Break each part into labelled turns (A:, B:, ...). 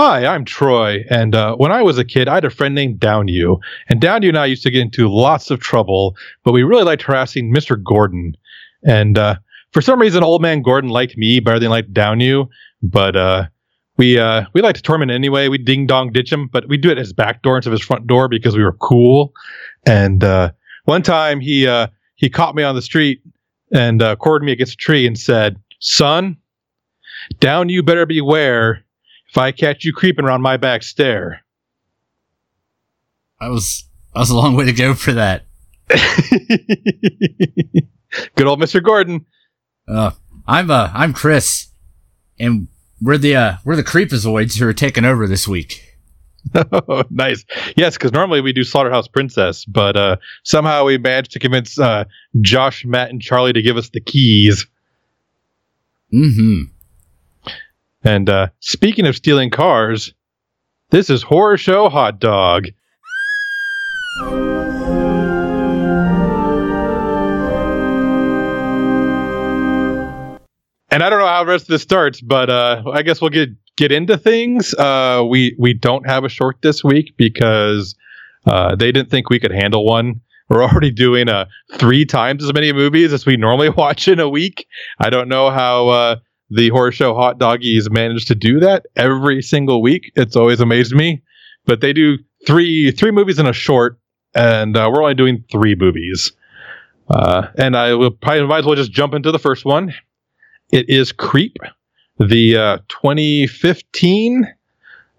A: Hi, I'm Troy, and uh, when I was a kid, I had a friend named Downew, and Downew and I used to get into lots of trouble, but we really liked harassing Mr. Gordon. And uh, for some reason, Old Man Gordon liked me better than he liked Downew, but uh, we uh, we liked to torment him anyway. We ding dong ditch him, but we'd do it at his back door instead of his front door because we were cool. And uh, one time he uh, he caught me on the street and uh, me against a tree and said, "Son, down you better beware if I catch you creeping around my back stair."
B: I was that was a long way to go for that.
A: Good old Mister Gordon.
B: Uh, I'm uh I'm Chris, and we're the uh we're the creepazoids who are taking over this week.
A: Oh, nice. Yes, because normally we do Slaughterhouse Princess, but uh, somehow we managed to convince uh, Josh, Matt, and Charlie to give us the keys.
B: Mm-hmm.
A: And uh, speaking of stealing cars, this is Horror Show Hot Dog. And I don't know how the rest of this starts, but uh, I guess we'll get get into things. Uh, we we don't have a short this week because uh, they didn't think we could handle one. We're already doing uh, three times as many movies as we normally watch in a week. I don't know how uh, the horror show Hot Doggies managed to do that every single week. It's always amazed me. But they do three three movies in a short, and uh, we're only doing three movies. Uh, and I will probably might as well just jump into the first one. It is Creep, the uh, 2015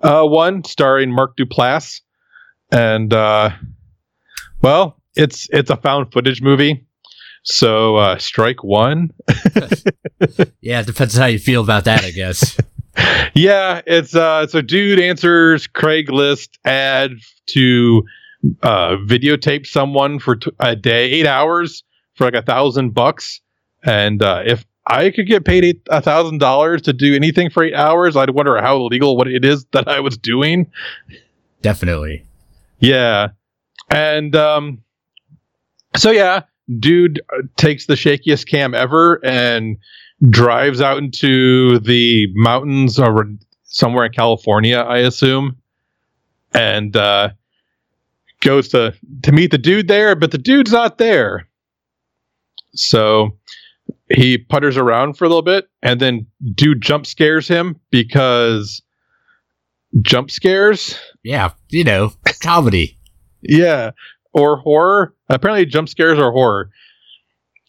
A: uh, one starring Mark Duplass, and uh, well, it's it's a found footage movie. So uh, strike one.
B: Yeah, it depends on how you feel about that, I guess.
A: yeah, it's uh, it's a dude answers Craigslist ad to uh, videotape someone for t- a day, eight hours for like a thousand bucks, and uh, if I could get paid a thousand dollars to do anything for eight hours, I'd wonder how illegal what it is that I was doing.
B: Definitely.
A: Yeah, and um, so yeah, dude uh, takes the shakiest cam ever and drives out into the mountains or somewhere in California, I assume, and uh, goes to to meet the dude there, but the dude's not there. So he putters around for a little bit, and then dude jump scares him because jump scares,
B: Yeah, you know, comedy.
A: yeah, or horror. Apparently, jump scares are horror.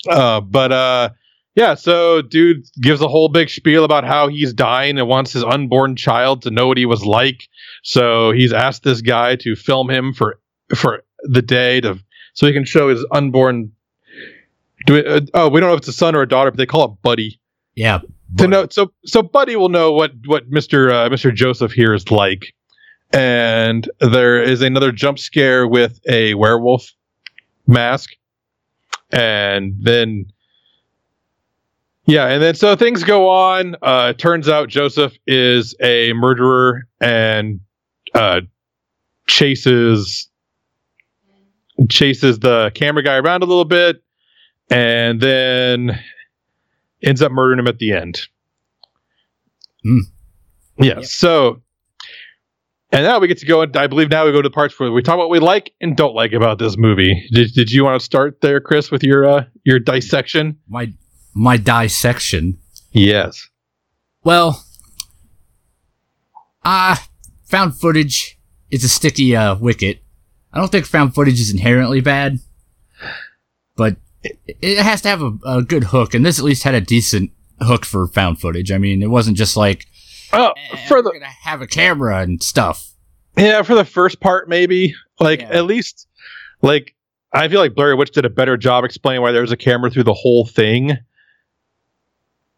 A: Uh, but uh, yeah. So, dude gives a whole big spiel about how he's dying and wants his unborn child to know what he was like. So he's asked this guy to film him for for the day to so he can show his unborn. Do it, uh, oh, we don't know if it's a son or a daughter, but they call it Buddy
B: Yeah.
A: to know so so buddy will know what what mr uh, mr joseph here is like and there is another jump scare with a werewolf mask and then yeah and then so things go on uh it turns out joseph is a murderer and uh chases chases the camera guy around a little bit and then ends up murdering him at the end.
B: Hmm.
A: Yeah.
B: Yep.
A: So, and now we get to go. And I believe now we go to the parts where we talk about what we like and don't like about this movie. Did, did you want to start there, Chris, with your uh, your dissection?
B: my my dissection.
A: Yes.
B: Well, ah, found footage is a sticky uh, wicket. I don't think found footage is inherently bad, but it, it has to have a, a good hook, and this at least had a decent hook for found footage. I mean, it wasn't just like
A: Oh, for the
B: gonna have a camera and stuff.
A: yeah, for the first part, maybe like
B: Yeah.
A: at least like I feel like Blair Witch did a better job explaining why there was a camera through the whole thing.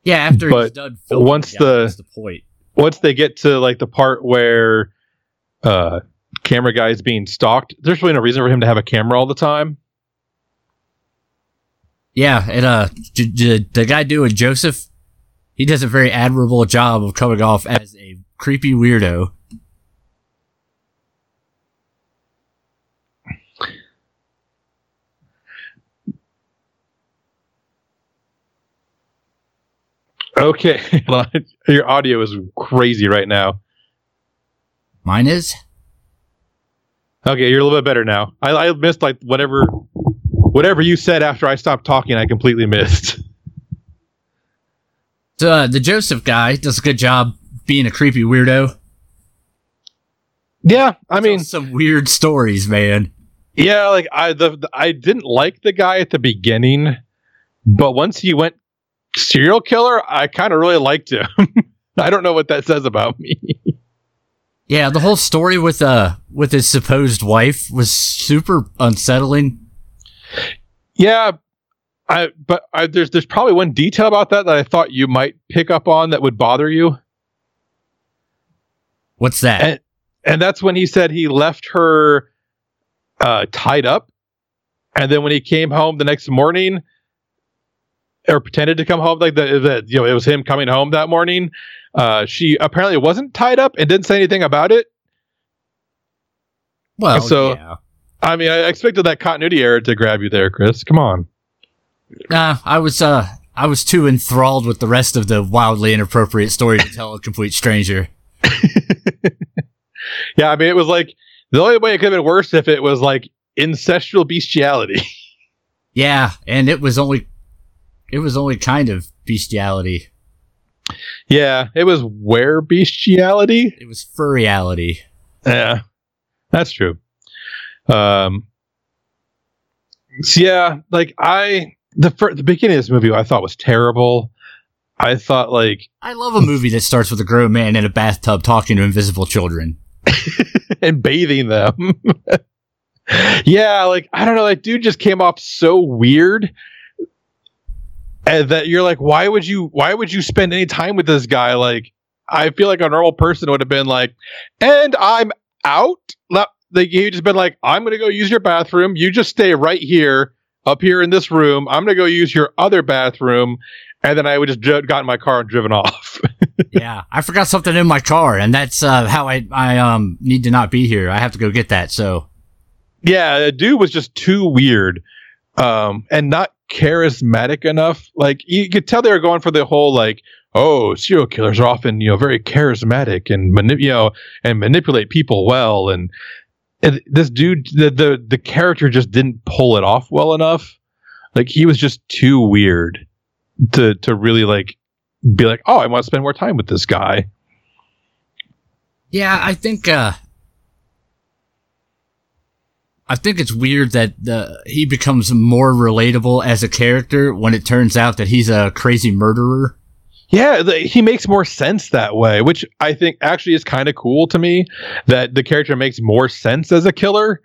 B: Yeah, after he's done filming,
A: once
B: yeah,
A: the-
B: that's the point.
A: once they get to like the part where uh camera guy is being stalked there's really no reason for him to have a camera all the time
B: Yeah, and uh, j- j- the guy doing Joseph, he does a very admirable job of coming off as a creepy weirdo.
A: okay your audio is crazy right now
B: Mine is.
A: Okay, you're a little bit better now. I, I missed like whatever, whatever you said after I stopped talking. I completely missed.
B: Uh, the Joseph guy does a good job being a creepy weirdo.
A: Yeah, I mean,
B: some weird stories, man.
A: yeah, like I the, the I didn't like the guy at the beginning, but once he went serial killer, I kind of really liked him. I don't know what that says about me.
B: Yeah, the whole story with uh with his supposed wife was super unsettling.
A: yeah, I but I, there's there's probably one detail about that that I thought you might pick up on that would bother you.
B: What's that?
A: And, and that's when he said he left her uh, tied up, and then when he came home the next morning, or pretended to come home, like the you know it was him coming home that morning. Uh, she apparently wasn't tied up and didn't say anything about it.
B: well,
A: so-
B: yeah.
A: I mean, I expected that continuity error to grab you there, Chris. Come on.
B: Nah, I was uh I was too enthralled with the rest of the wildly inappropriate story to tell a complete stranger.
A: Yeah, I mean, it was like the only way it could have been worse if it was like incestual bestiality.
B: Yeah, and it was only it was only kind of bestiality.
A: yeah, it was where bestiality.
B: It was furryality.
A: Yeah, that's true. Um, so yeah, like I the fir- the beginning of this movie I thought was terrible. I thought like
B: I love a movie that starts with a grown man in a bathtub talking to invisible children.
A: and bathing them. yeah, like I don't know, that dude just came off so weird. And that you're like, why would you why would you spend any time with this guy? Like, I feel like a normal person would have been like, and I'm out. Like he just been like, I'm gonna go use your bathroom. You just stay right here, up here in this room. I'm gonna go use your other bathroom, and then I would just dri- got in my car and driven off.
B: yeah, I forgot something in my car, and that's uh, how I I um need to not be here. I have to go get that. So
A: yeah, the dude was just too weird, um, and not charismatic enough. Like you could tell they were going for the whole like, oh, serial killers are often you know very charismatic and manip- you know and manipulate people well, and, this dude, the, the the character just didn't pull it off well enough. Like he was just too weird to to really like be like, oh, I want to spend more time with this guy.
B: yeah, I think uh, I think it's weird that uh, he becomes more relatable as a character when it turns out that he's a crazy murderer.
A: Yeah, the, he makes more sense that way, which I think actually is kind of cool to me. That the character makes more sense as a killer.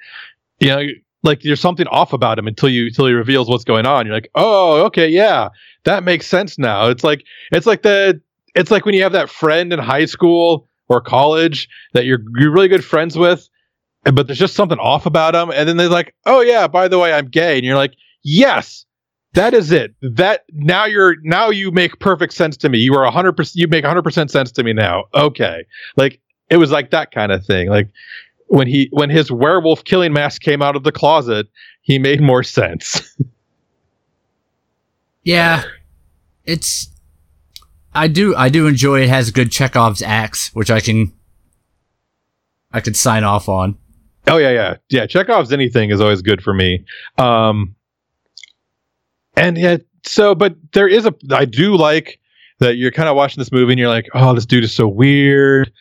A: You know, like there's something off about him until you until he reveals what's going on. You're like, oh, okay, yeah, that makes sense now. It's like it's like the it's like when you have that friend in high school or college that you're you're really good friends with, but there's just something off about him, and then they're like, oh yeah, by the way, I'm gay, and you're like, yes. That is it. That now you're now you make perfect sense to me. You are hundred percent. You make hundred percent sense to me now. Okay, like it was like that kind of thing. Like when he when his werewolf killing mask came out of the closet, he made more sense.
B: Yeah, it's I do I do enjoy it. Has good Chekhov's axe, which I can I could sign off on.
A: oh yeah, yeah, yeah. Chekhov's anything is always good for me. Um, and yeah, so but there is a I do like that you're kind of watching this movie and you're like, oh, this dude is so weird.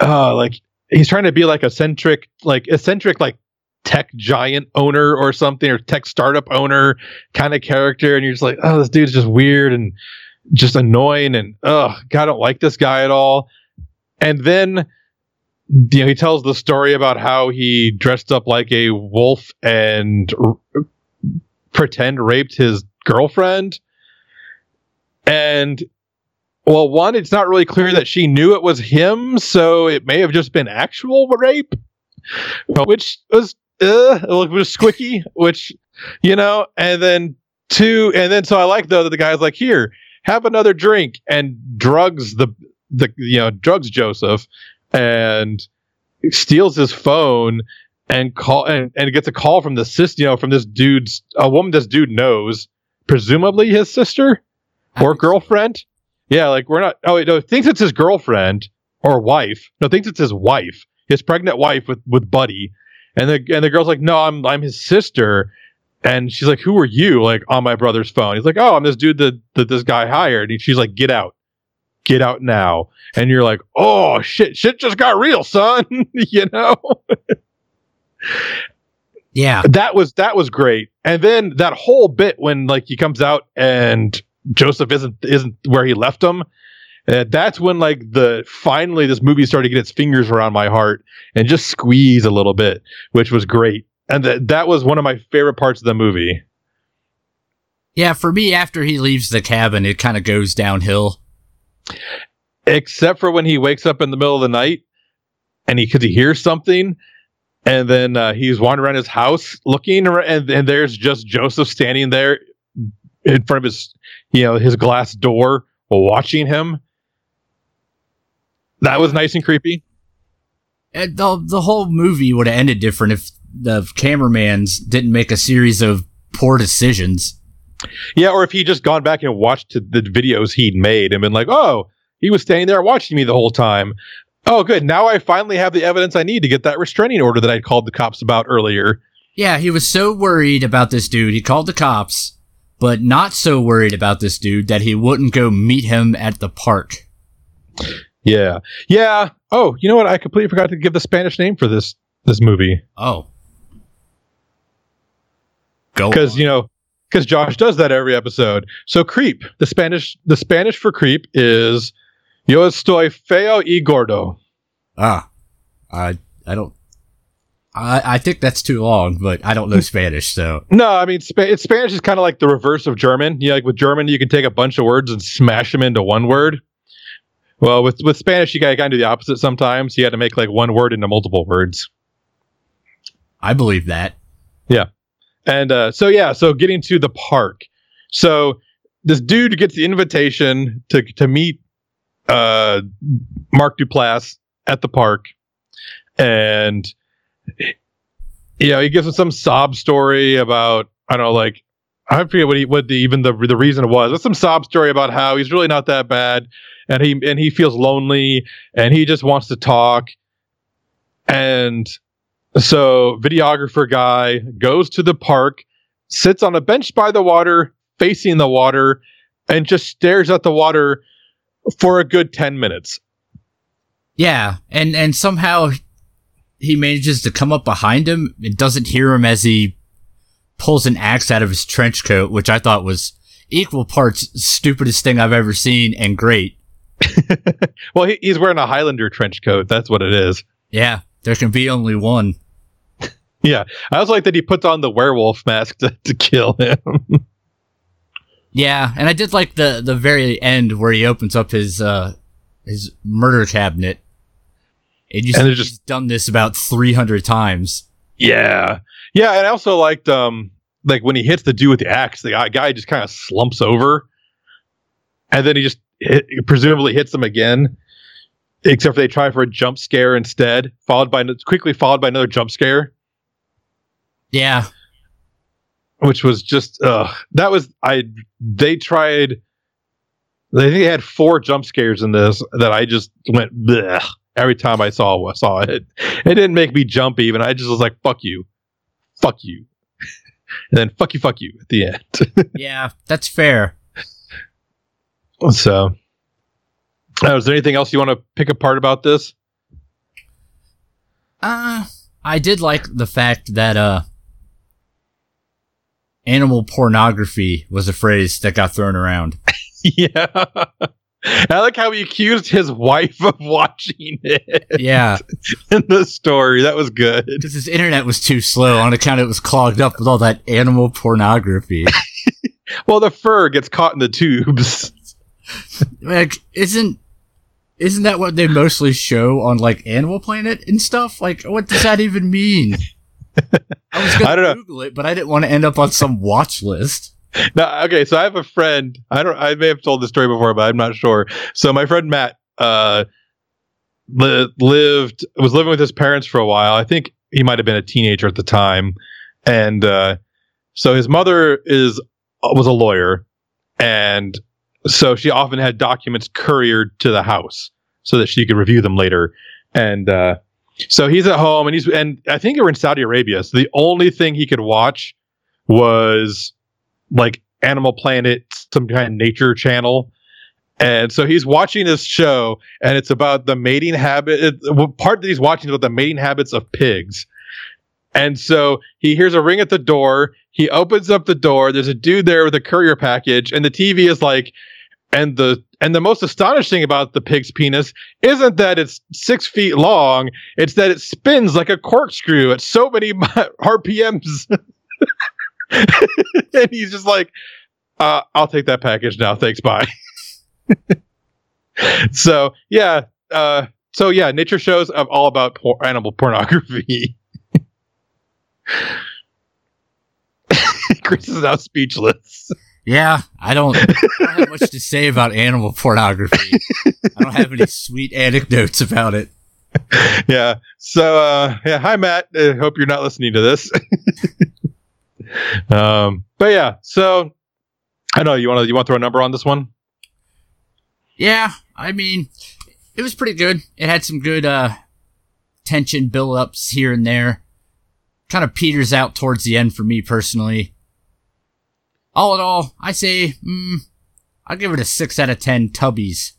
A: Uh, like he's trying to be like eccentric, like eccentric, like tech giant owner or something, or tech startup owner kind of character, and you're just like, oh, this dude's just weird and just annoying, and oh, God, I don't like this guy at all. And then you know, he tells the story about how he dressed up like a wolf and pretend raped his girlfriend. And well, one, it's not really clear that she knew it was him, so it may have just been actual rape, which was uh, it was squicky, which you know. And then two, and then so I like though that the guy's like, here, have another drink, and drugs the the you know drugs Joseph, and steals his phone and call and, and gets a call from the sister, you know, from this dude's a woman this dude knows, presumably his sister or girlfriend. Yeah, like we're not. Oh wait, no, thinks it's his girlfriend or wife. No, thinks it's his wife. his pregnant wife with with Buddy, and the and the girl's like, no, I'm I'm his sister, and she's like, who are you? Like on my brother's phone. He's like, oh, I'm this dude that that this guy hired, and she's like, get out, get out now, and you're like, oh shit, shit just got real, son, you know.
B: Yeah.
A: that was that was great and then that whole bit when like he comes out and joseph isn't isn't where he left him uh, that's when like the finally this movie started to get its fingers around my heart and just squeeze a little bit which was great and that that was one of my favorite parts of the movie
B: Yeah, for me, after he leaves the cabin, it kind of goes downhill.
A: except for when he wakes up in the middle of the night and he because he hears something and then uh, he's wandering around his house looking ar- and, and there's just joseph standing there in front of his you know his glass door watching him. That was nice and creepy.
B: And the, the whole movie would have ended different if the cameramans didn't make a series of poor decisions.
A: yeah or if he just gone back and watched the videos he'd made and been like oh he was standing there watching me the whole time oh good now i finally have the evidence i need to get that restraining order that i called the cops about earlier
B: Yeah, he was so worried about this dude, he called the cops, but not so worried about this dude that he wouldn't go meet him at the park.
A: Yeah. Yeah. Oh, you know what? I completely forgot to give the Spanish name for this this movie
B: Oh. Go.
A: because you know because Josh does that every episode. So creep, the Spanish the Spanish for creep is yo estoy feo y gordo.
B: Ah. I, I don't. I, I think that's too long, but I don't know Spanish, so.
A: No, I mean it's Spanish is kind of like the reverse of German. You know, like with German, you can take a bunch of words and smash them into one word. Well, with with Spanish, you got to do the opposite sometimes. You had to make like one word into multiple words.
B: I believe that.
A: Yeah, and uh, so yeah, so getting to the park. So this dude gets the invitation to to meet uh, Mark Duplass at the park, and you know he gives him some sob story about I don't know like I forget what he what the even the the reason was. It's some sob story about how he's really not that bad, and he and he feels lonely, and he just wants to talk, and so, videographer guy goes to the park, sits on a bench by the water, facing the water, and just stares at the water for a good 10 minutes.
B: Yeah, and and somehow he manages to come up behind him and doesn't hear him as he pulls an axe out of his trench coat, which I thought was equal parts stupidest thing I've ever seen and great.
A: well, he, he's wearing a Highlander trench coat. That's what it is.
B: Yeah, there can be only one.
A: Yeah. I also like that he puts on the werewolf mask to, to kill him.
B: Yeah, and I did like the the very end where he opens up his uh his murder cabinet. And you
A: And
B: see
A: there's
B: he's
A: just-
B: done this about 300 times.
A: yeah. Yeah. And I also liked, um, like when he hits the dude with the axe, the guy, guy just kind of slumps over and then he just hit, presumably hits him again. Except they try for a jump scare instead, followed by quickly followed by another jump scare,
B: Yeah,
A: which was just uh that was I they tried I think they had four jump scares in this that I just went Bleh, every time I saw saw it. It didn't make me jump even. I just was like, fuck you. Fuck you. and then fuck you, fuck you at the end.
B: yeah, that's fair.
A: so uh, is there anything else you want to pick apart about this?
B: Uh, I did like the fact that uh animal pornography was a phrase that got thrown around.
A: yeah. I like how he accused his wife of watching it
B: Yeah,
A: in the story. That was good.
B: because his internet was too slow on account it was clogged up with all that animal pornography.
A: Well, the fur gets caught in the tubes.
B: like, isn't isn't that what they mostly show on like Animal Planet and stuff? Like, what does that even mean? I was gonna
A: I don't know.
B: Google it, but I didn't want to end up on some watch list.
A: No, okay, so I have a friend. I don't. I may have told this story before, but I'm not sure. So my friend Matt uh, li- lived was living with his parents for a while. I think he might have been a teenager at the time, and uh, so his mother is was a lawyer, and so she often had documents couriered to the house so that she could review them later. And uh, So he's at home and he's and I think were in Saudi Arabia. So the only thing he could watch was like Animal Planet, some kind of nature channel. And so he's watching this show, and it's about the mating habit. It, well, part that he's watching is about the mating habits of pigs. And so he hears a ring at the door. He opens up the door. There's a dude there with a courier package, and the TV is like, and the and the most astonishing about the pig's penis isn't that it's six feet long; it's that it spins like a corkscrew at so many RPMs. and he's just like, uh, "I'll take that package now, thanks, bye." so yeah, uh, so yeah, nature shows are all about por- animal pornography. Chris is now speechless.
B: Yeah, I don't, I don't have much to say about animal pornography. I don't have any sweet anecdotes about it.
A: Yeah. So uh, yeah, hi Matt. I hope you're not listening to this. um, but yeah, so I know you want to you want to throw a number on this one.
B: Yeah, I mean, it was pretty good. It had some good uh, tension build ups here and there. Kind of peters out towards the end for me personally. All in all, I say, mm, I'll give it a six out of ten. Tubbies.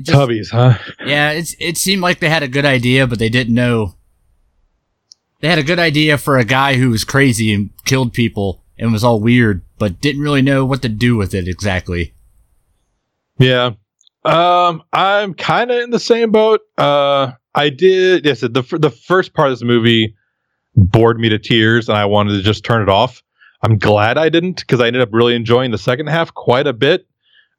B: Just-
A: Tubbies, huh?
B: yeah, it's it seemed like they had a good idea, but they didn't know. They had a good idea for a guy who was crazy and killed people and was all weird, but didn't really know what to do with it exactly.
A: Yeah. Um, I'm kind of in the same boat. Uh, I did. Yes, the the first part of this movie bored me to tears, and I wanted to just turn it off. I'm glad I didn't because I ended up really enjoying the second half quite a bit.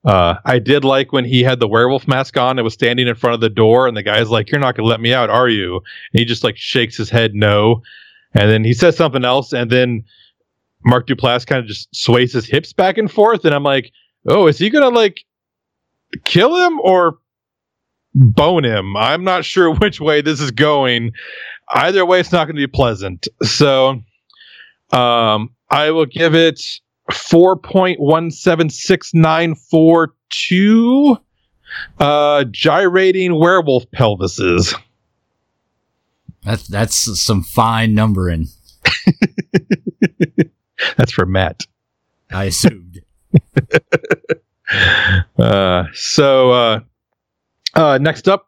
A: Uh, I did like when he had the werewolf mask on and was standing in front of the door, and the guy's like, "You're not gonna let me out, are you?" And he just like shakes his head no, and then he says something else, and then Mark Duplass kind of just sways his hips back and forth, and I'm like, "Oh, is he gonna like kill him or bone him. I'm not sure which way this is going. Either way, it's not going to be pleasant. So, um, I will give it four point one seven six nine four two. Uh, gyrating werewolf pelvises.
B: That's that's some fine numbering.
A: That's for Matt.
B: I assumed.
A: Uh, so uh, uh, next up,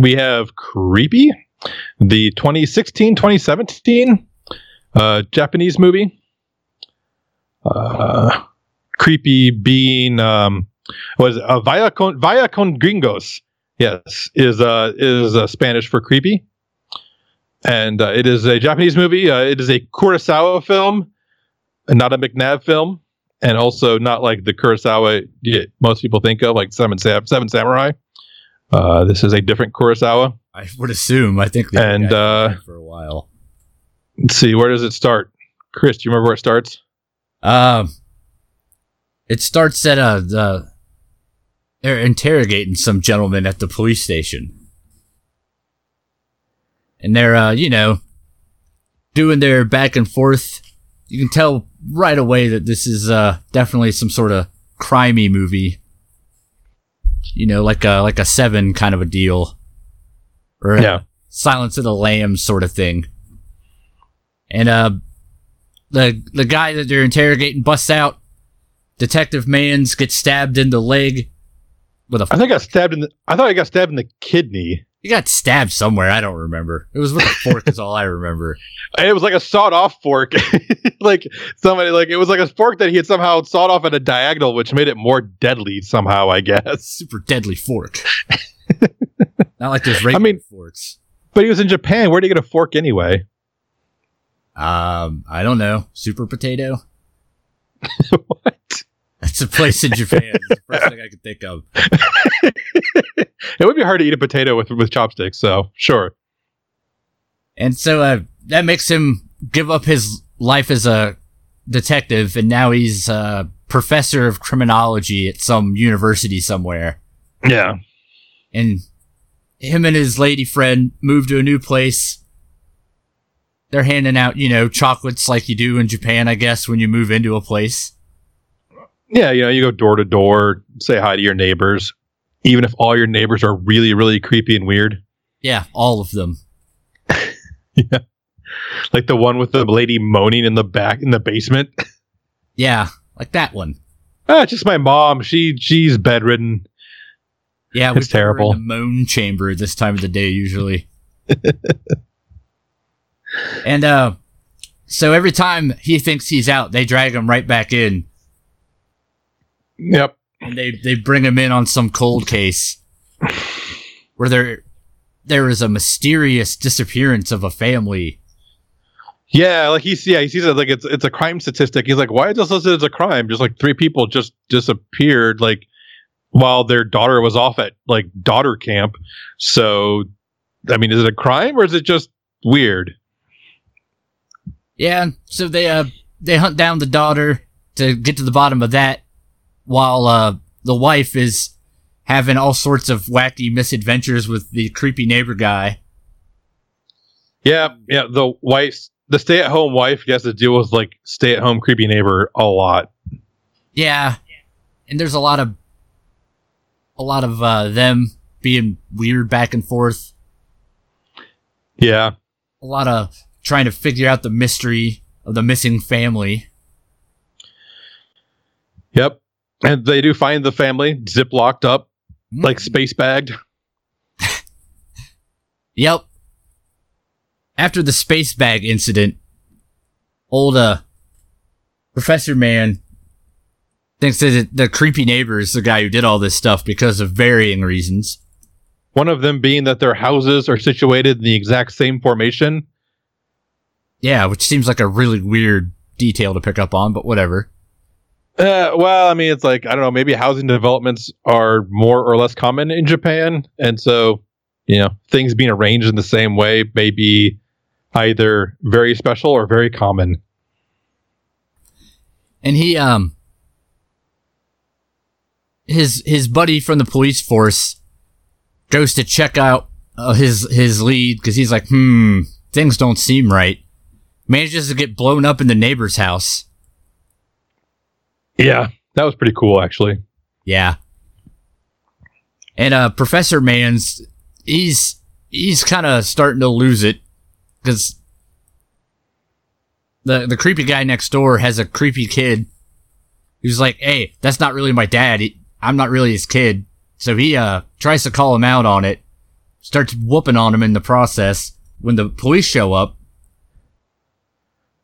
A: we have Creepy, the 2016 2017 uh, Japanese movie. Uh, creepy being um, was uh, via con Vaya con Gringos. Yes, is uh, is uh, Spanish for creepy, and uh, it is a Japanese movie. Uh, it is a Kurosawa film, and not a McNabb film and also not like the Kurosawa most people think of, like Seven, Sam- Seven Samurai. Uh, this is a different Kurosawa.
B: I would assume. I think.
A: And, uh,
B: for a while.
A: Let's see, where does it start? Chris, do you remember where it starts?
B: Um, it starts at uh the they're interrogating some gentleman at the police station, and they're uh you know doing their back and forth. You can tell right away that this is uh definitely some sort of crimey movie. You know, like a like a seven kind of a deal, or a
A: Yeah.
B: Silence of the Lambs sort of thing. And uh the the guy that they're interrogating busts out. Detective Mans gets stabbed in the leg with a.
A: I think I got stabbed in the. I thought I got stabbed in the kidney.
B: he got stabbed somewhere. I don't remember. It was with a fork. is all I remember.
A: It was like a sawed-off fork, like somebody like it was like a fork that he had somehow sawed off at a diagonal, which made it more deadly somehow. I guess.
B: Super deadly fork. Not like those regular
A: mean-
B: forks.
A: But he was in Japan. Where did he get a fork anyway?
B: Um, I don't know. Super potato.
A: what?
B: That's a place in Japan. It's the first thing I could think of.
A: it would be hard to eat a potato with with chopsticks. So sure.
B: And so uh, that makes him give up his life as a detective, and now he's a professor of criminology at some university somewhere.
A: Yeah.
B: And him and his lady friend move to a new place. They're handing out, you know, chocolates like you do in Japan, I guess, when you move into a place.
A: Yeah, you know, you go door to door, say hi to your neighbors, even if all your neighbors are really, really creepy and weird.
B: Yeah, all of them.
A: yeah. Like the one with the lady moaning in the back in the basement.
B: Yeah, like that one.
A: Ah, just my mom. She she's bedridden.
B: Yeah,
A: It's
B: we put her in
A: terrible.
B: the moan chamber this time of the day usually. and uh, so every time he thinks he's out, they drag him right back in,
A: Yep.
B: and they they bring him in on some cold case where there there is a mysterious disappearance of a family.
A: Yeah, like he's yeah, he sees it like it's it's a crime statistic. He's like, why is this listed as a crime? Just like three people just disappeared, like while their daughter was off at like daughter camp. So, I mean, is it a crime or is it just weird?
B: Yeah, so they uh they hunt down the daughter to get to the bottom of that, while uh the wife is having all sorts of wacky misadventures with the creepy neighbor guy.
A: Yeah, yeah. The wife, the stay-at-home wife, has to deal with like stay-at-home creepy neighbor a lot.
B: Yeah, and there's a lot of a lot of uh them being weird back and forth.
A: Yeah,
B: A lot of trying to figure out the mystery of the missing family.
A: yep. And they do find the family zip locked up,
B: Hmm.
A: like space bagged.
B: Yep. After the space bag incident, old uh Professor Man thinks that the creepy neighbor is the guy who did all this stuff because of varying reasons.
A: One of them being that their houses are situated in the exact same formation.
B: Yeah, which seems like a really weird detail to pick up on, but whatever.
A: Uh, well, I mean, it's like I don't know. Maybe housing developments are more or less common in Japan, and so you know things being arranged in the same way may be either very special or very common.
B: And he um his his buddy from the police force goes to check out uh, his his lead because he's like, hmm, things don't seem right. Manages to get blown up in the neighbor's house.
A: Yeah, that was pretty cool, actually.
B: Yeah. And uh Professor Man's he's he's kind of starting to lose it cuz the the creepy guy next door has a creepy kid who's like, "Hey, that's not really my dad. He, I'm not really his kid." So he uh tries to call him out on it. Starts whooping on him in the process when the police show up.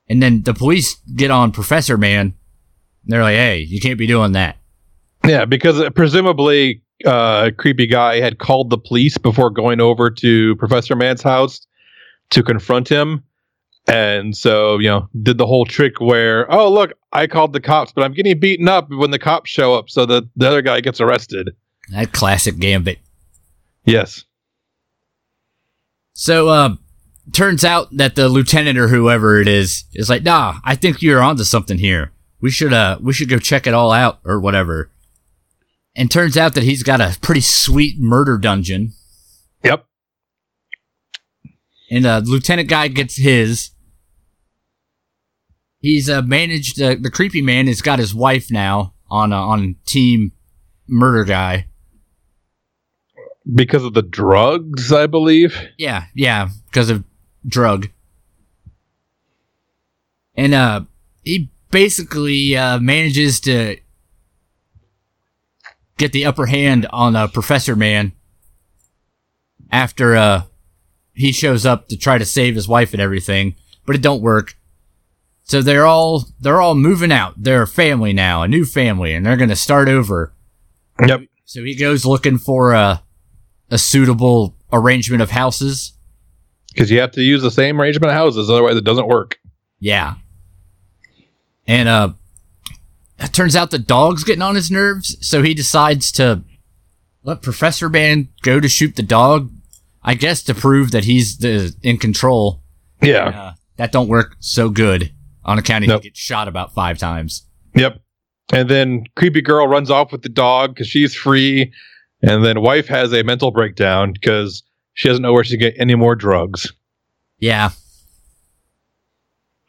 B: And then the police get on Professor Man. They're like, "Hey, you can't be doing that."
A: Yeah, because presumably, uh, creepy guy had called the police before going over to Professor Man's house to confront him, and so you know did the whole trick where, oh look, I called the cops, but I'm getting beaten up when the cops show up, so that the other guy gets arrested.
B: That classic gambit.
A: Yes.
B: So, uh, turns out that the lieutenant or whoever it is is like, nah, I think you're onto something here. We should, uh, we should go check it all out or whatever. And turns out that he's got a pretty sweet murder dungeon.
A: Yep.
B: And, uh, lieutenant guy gets his. He's, uh, managed, uh, the creepy man has got his wife now on, uh, on team murder guy.
A: Because of the drugs, I believe.
B: Yeah, yeah, because of drug. And uh he basically uh manages to get the upper hand on uh, Professor Man after uh he shows up to try to save his wife and everything, but it don't work. So they're all they're all moving out. They're a family now, a new family, and they're gonna start over.
A: Yep.
B: So he goes looking for a a suitable arrangement of houses.
A: Because you have to use the same arrangement of houses, otherwise it doesn't work.
B: Yeah. And uh it turns out the dog's getting on his nerves, so he decides to let Professor Man go to shoot the dog. I guess to prove that he's the in control.
A: Yeah.
B: Uh, that don't work so good on account of
A: Nope.
B: he gets shot about five times.
A: Yep. And then creepy girl runs off with the dog because she's free. And then wife has a mental breakdown because she doesn't know where she can get any more drugs.
B: Yeah.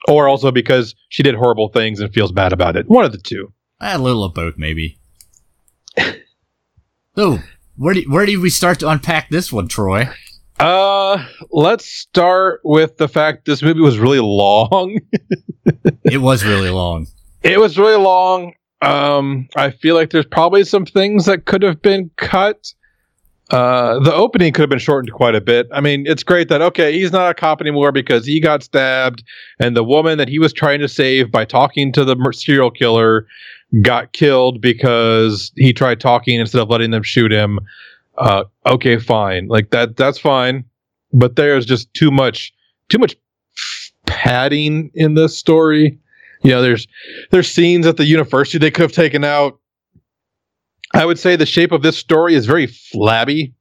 A: Or also because she did horrible things and feels bad about it. One of the two.
B: A little of both, maybe. so, where do where do we start to unpack this one, Troy?
A: Uh, let's start with the fact this movie was really long.
B: it was really long.
A: It was really long. Um, I feel like there's probably some things that could have been cut. Uh, the opening could have been shortened quite a bit. I mean, it's great that okay, he's not a cop anymore because he got stabbed, and the woman that he was trying to save by talking to the serial killer got killed because he tried talking instead of letting them shoot him. Uh, okay, fine, like that. That's fine, but there's just too much, too much padding in this story. You know, there's there's scenes at the university they could have taken out I would say the shape of this story is very flabby.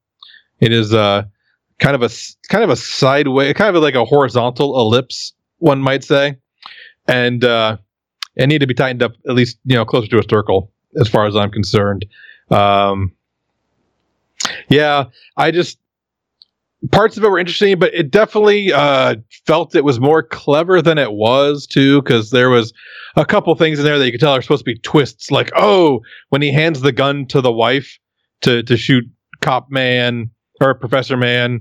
A: It is uh, kind of a kind of a sideways, kind of like a horizontal ellipse, one might say, and uh, it need to be tightened up at least you know closer to a circle, as far as I'm concerned. Um, yeah, I just parts of it were interesting, but it definitely uh, felt it was more clever than it was too, because there was a couple things in there that you could tell are supposed to be twists, like oh, when he hands the gun to the wife to to shoot Cop Man or Professor Man,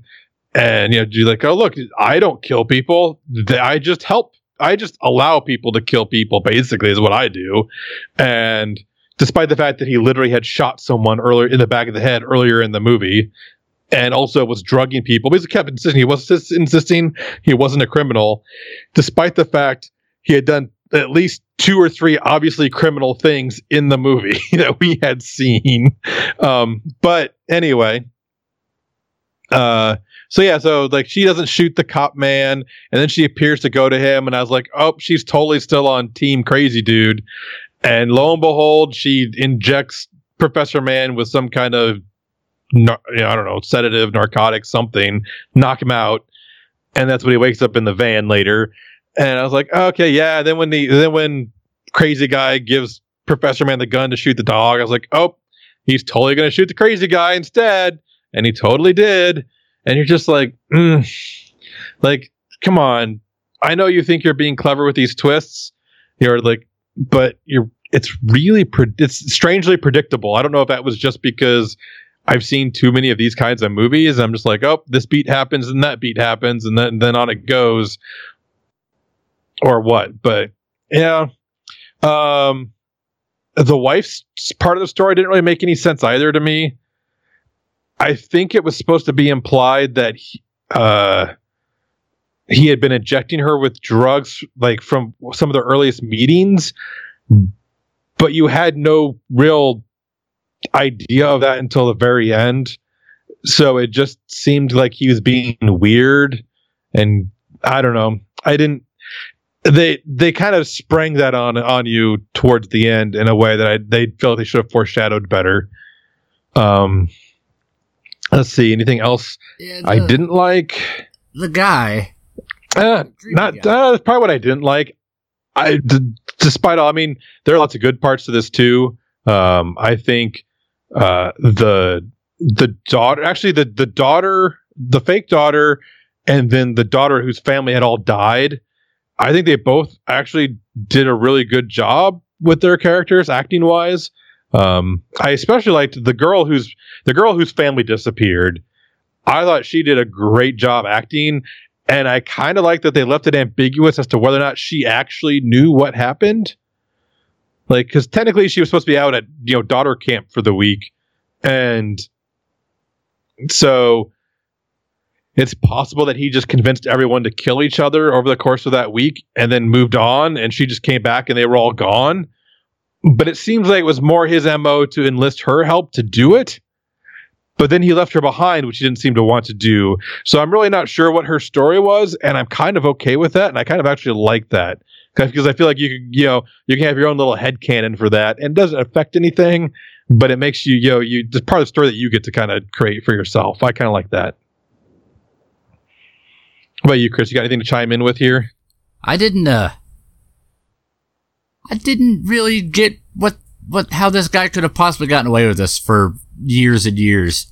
A: and you know, you like, oh look, I don't kill people, I just help, I just allow people to kill people. Basically, is what I do, and despite the fact that he literally had shot someone earlier in the back of the head earlier in the movie and also was drugging people. But he kept insisting he was insisting he wasn't a criminal, despite the fact he had done at least two or three obviously criminal things in the movie that we had seen. Um, but anyway, uh, so yeah, so like she doesn't shoot the cop man, and then she appears to go to him, and I was like, oh, she's totally still on Team Crazy Dude. And lo and behold, she injects Professor Man with some kind of I don't know, sedative, narcotic, something, knock him out, and that's when he wakes up in the van later. And I was like, okay, yeah. Then when the then when crazy guy gives Professor Man the gun to shoot the dog, I was like, oh, he's totally gonna shoot the crazy guy instead, and he totally did. And you're just like, mm. like, come on. I know you think you're being clever with these twists. You're like, but you're it's really pre- it's strangely predictable. I don't know if that was just because I've seen too many of these kinds of movies. I'm just like, oh, this beat happens and that beat happens, and then then on it goes, or what? But yeah, um, the wife's part of the story didn't really make any sense either to me. I think it was supposed to be implied that he, uh, he had been injecting her with drugs, like from some of the earliest meetings, but you had no real idea of that until the very end. So it just seemed like he was being weird and I don't know. I didn't they they kind of sprang that on on you towards the end in a way that I they felt they should have foreshadowed better. Um let's see anything else yeah, the, I didn't like
B: the guy
A: uh, not guy. Uh, that's probably what I didn't like. I d- despite all I mean there are lots of good parts to this too. Um I think uh, the the daughter actually the the daughter the fake daughter and then the daughter whose family had all died. I think they both actually did a really good job with their characters acting wise um, i especially liked the girl whose the girl whose family disappeared. I thought she did a great job acting and i kind of like that they left it ambiguous as to whether or not she actually knew what happened like because technically she was supposed to be out at you know daughter camp for the week. And so it's possible that he just convinced everyone to kill each other over the course of that week and then moved on and she just came back and they were all gone. But it seems like it was more his mo to enlist her help to do it. But then he left her behind which he didn't seem to want to do. So i'm really not sure what her story was and i'm kind of okay with that and i kind of actually like that because I feel like you you know, you can have your own little head canon for that, and it doesn't affect anything, but it makes you, you know, you it's part of the story that you get to kind of create for yourself. I kind of like that. What about you, Chris? You got anything to chime in with here?
B: I didn't. uh I didn't really get what what how this guy could have possibly gotten away with this for years and years.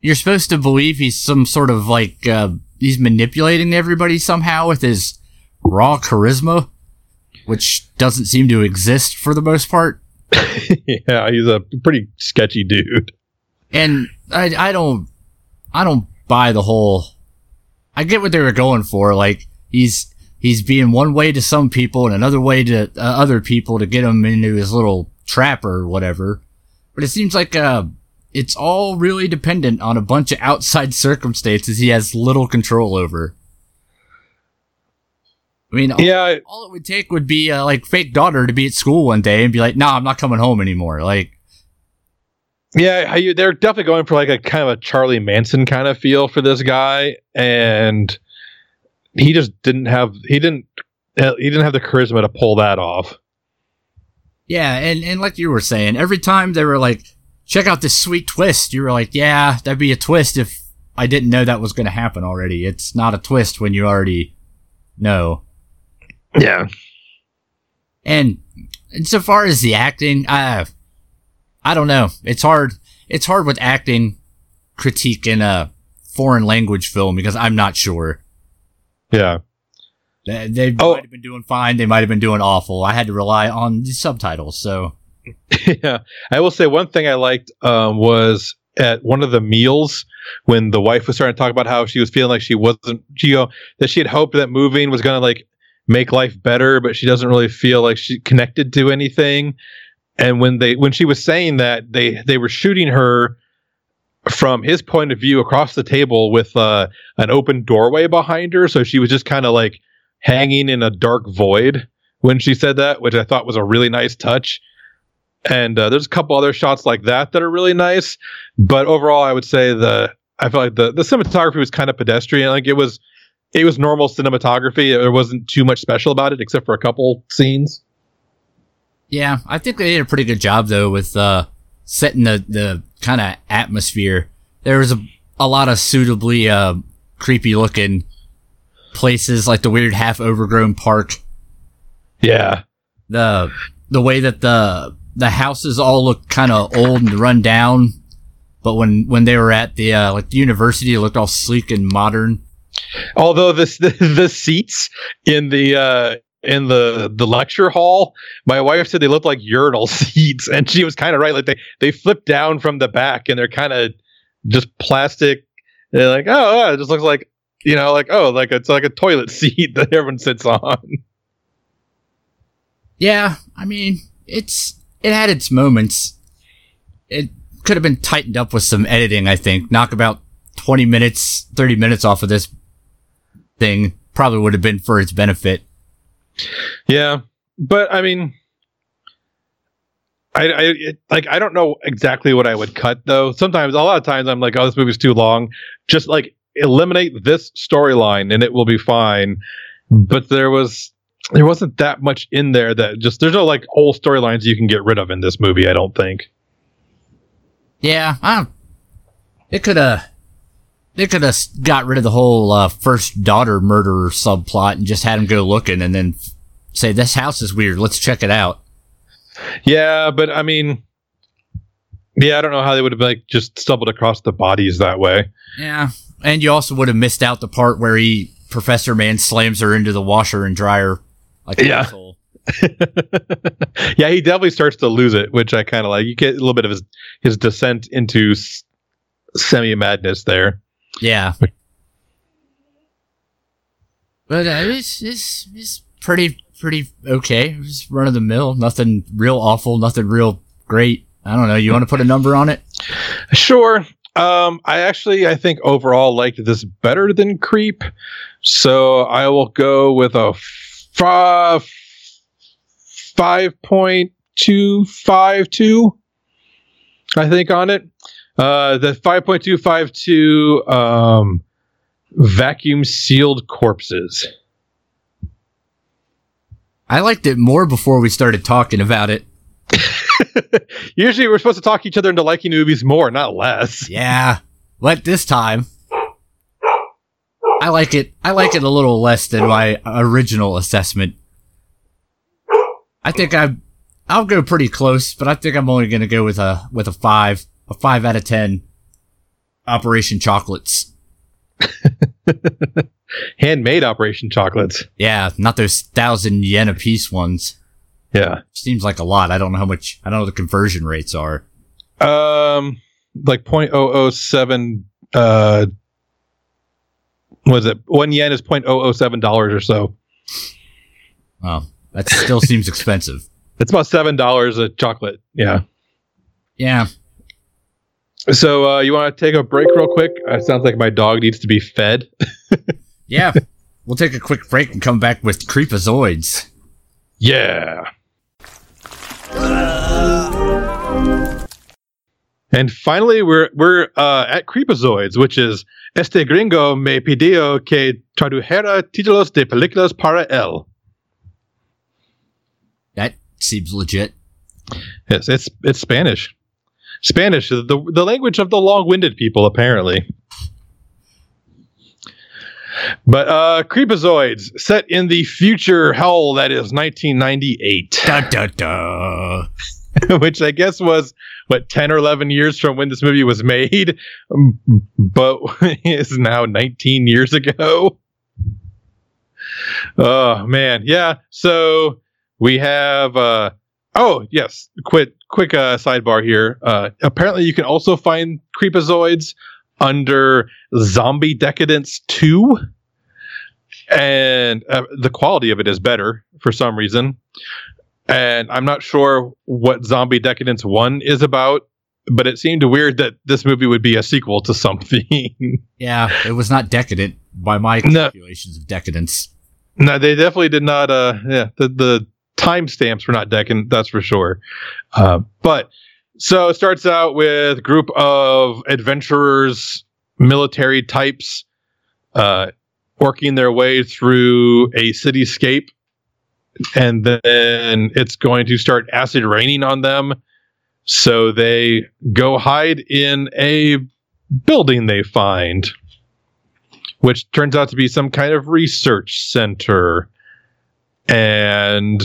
B: You're supposed to believe he's some sort of like uh, he's manipulating everybody somehow with his raw charisma, which doesn't seem to exist for the most part.
A: yeah, he's a pretty sketchy dude.
B: And I, I don't, I don't buy the whole. I get what they were going for. Like he's he's being one way to some people and another way to uh, other people to get him into his little trap or whatever. But it seems like uh, it's all really dependent on a bunch of outside circumstances he has little control over. I mean, all,
A: Yeah,
B: all it would take would be uh, like fake daughter to be at school one day and be like, "No, nah, I'm not coming home anymore." Like,
A: yeah, you, they're definitely going for like a kind of a Charlie Manson kind of feel for this guy, and he just didn't have he didn't uh, he didn't have the charisma to pull that off.
B: yeah, and and like you were saying, every time they were like, "Check out this sweet twist," you were like, "Yeah, that'd be a twist if I didn't know that was going to happen already." It's not a twist when you already know.
A: Yeah,
B: And so far as the acting, I, I don't know. It's hard. It's hard with acting critique in a foreign language film because I'm not sure.
A: yeah.
B: They, they
A: Oh.
B: might have been doing fine. They might have been doing awful. I had to rely on the subtitles. So
A: yeah, I will say one thing I liked um, was at one of the meals when the wife was starting to talk about how she was feeling like she wasn't, you know, that she had hoped that moving was going to like make life better, but she doesn't really feel like she connected to anything. And when they when she was saying that, they they were shooting her from his point of view across the table with uh, an open doorway behind her, so she was just kind of like hanging in a dark void when she said that, which I thought was a really nice touch and uh, there's a couple other shots like that that are really nice. But overall, I would say the I felt like the the cinematography was kind of pedestrian. Like it was it was normal cinematography. There wasn't too much special about it except for a couple scenes.
B: yeah, I think they did a pretty good job though with uh, setting the the kind of atmosphere. There was a a lot of suitably uh, creepy looking places like the weird half overgrown park
A: Yeah,
B: the the way that the the houses all look kind of old and run down, but when when they were at the uh, like the university, it looked all sleek and modern.
A: Although this the, the seats in the uh in the the lecture hall my wife said they looked like urinal seats and she was kind of right like they they flip down from the back and they're kind of just plastic they're like oh it just looks like you know like oh like it's like a toilet seat that everyone sits on
B: Yeah, I mean it's it had its moments. It could have been tightened up with some editing. I think knock about twenty minutes, thirty minutes off of this thing probably would have been for its benefit.
A: Yeah, but I mean, I, I it, like I don't know exactly what I would cut though. Sometimes, a lot of times, I'm like, oh, this movie's too long. Just like eliminate this storyline and it will be fine. But there was there wasn't that much in there that just there's no like whole storylines you can get rid of in this movie. I don't think.
B: Yeah, I it could have. They could have got rid of the whole uh, first daughter murder subplot and just had him go looking and then say, This house is weird. Let's check it out.
A: Yeah, but I mean, yeah, I don't know how they would have like just stumbled across the bodies that way.
B: Yeah. And you also would have missed out the part where he, Professor Man, slams her into the washer and dryer like
A: Yeah.
B: asshole.
A: yeah, he definitely starts to lose it, which I kind of like. You get a little bit of his his descent into s- semi madness there.
B: Yeah. But uh, it's, it's, it's pretty, pretty okay. It's run of the mill. Nothing real awful. Nothing real great. I don't know. You want to put a number on it?
A: Sure. Um, I actually I think overall liked this better than Creep, so I will go with a five five point two five two. I think on it. Uh, the five point two five two um, vacuum sealed corpses.
B: I liked it more before we started talking about it.
A: Usually, we're supposed to talk each other into liking movies more, not less.
B: Yeah. But this time, I like it. I like it a little less than my original assessment. I think I, I'll go pretty close, but I think I'm only gonna go with a with a five, a five out of ten. Operation Chocolates.
A: Handmade Operation Chocolates.
B: Yeah, not those thousand yen a piece ones.
A: Yeah.
B: Seems like a lot. I don't know how much. I don't know what the conversion rates are.
A: Um, like 0.007 uh Was it one yen is point oh oh seven dollars or so?
B: Oh, that still seems expensive.
A: It's about seven dollars a chocolate. Yeah.
B: Yeah.
A: So uh, you want to take a break real quick? It sounds like my dog needs to be fed.
B: Yeah. we'll take a quick break and come back with Creepozoids.
A: Yeah. And finally, we're we're uh, at Creepozoids, which is Este gringo me pidió que tradujera títulos de películas para él.
B: That seems legit.
A: Yes, it's it's Spanish. Spanish, the the language of the long-winded people, apparently. But uh Creepozoids, set in the future hell that is 1998.
B: Da da da.
A: which I guess was what 10 or 11 years from when this movie was made, um, but is now 19 years ago. Oh man, yeah. So we have uh oh yes, quick quick uh sidebar here. Uh apparently you can also find creepozoids under Zombie Decadence 2 and uh, the quality of it is better for some reason and I'm not sure what Zombie Decadence 1 is about, but it seemed weird that this movie would be a sequel to something.
B: Yeah, it was not decadent by my
A: No.
B: calculations of decadence.
A: no, they definitely did not uh yeah, the the timestamps were not decadent, that's for sure. Uh, but so it starts out with a group of adventurers, military types uh working their way through a cityscape and then it's going to start acid raining on them. So they go hide in a building they find, which turns out to be some kind of research center. And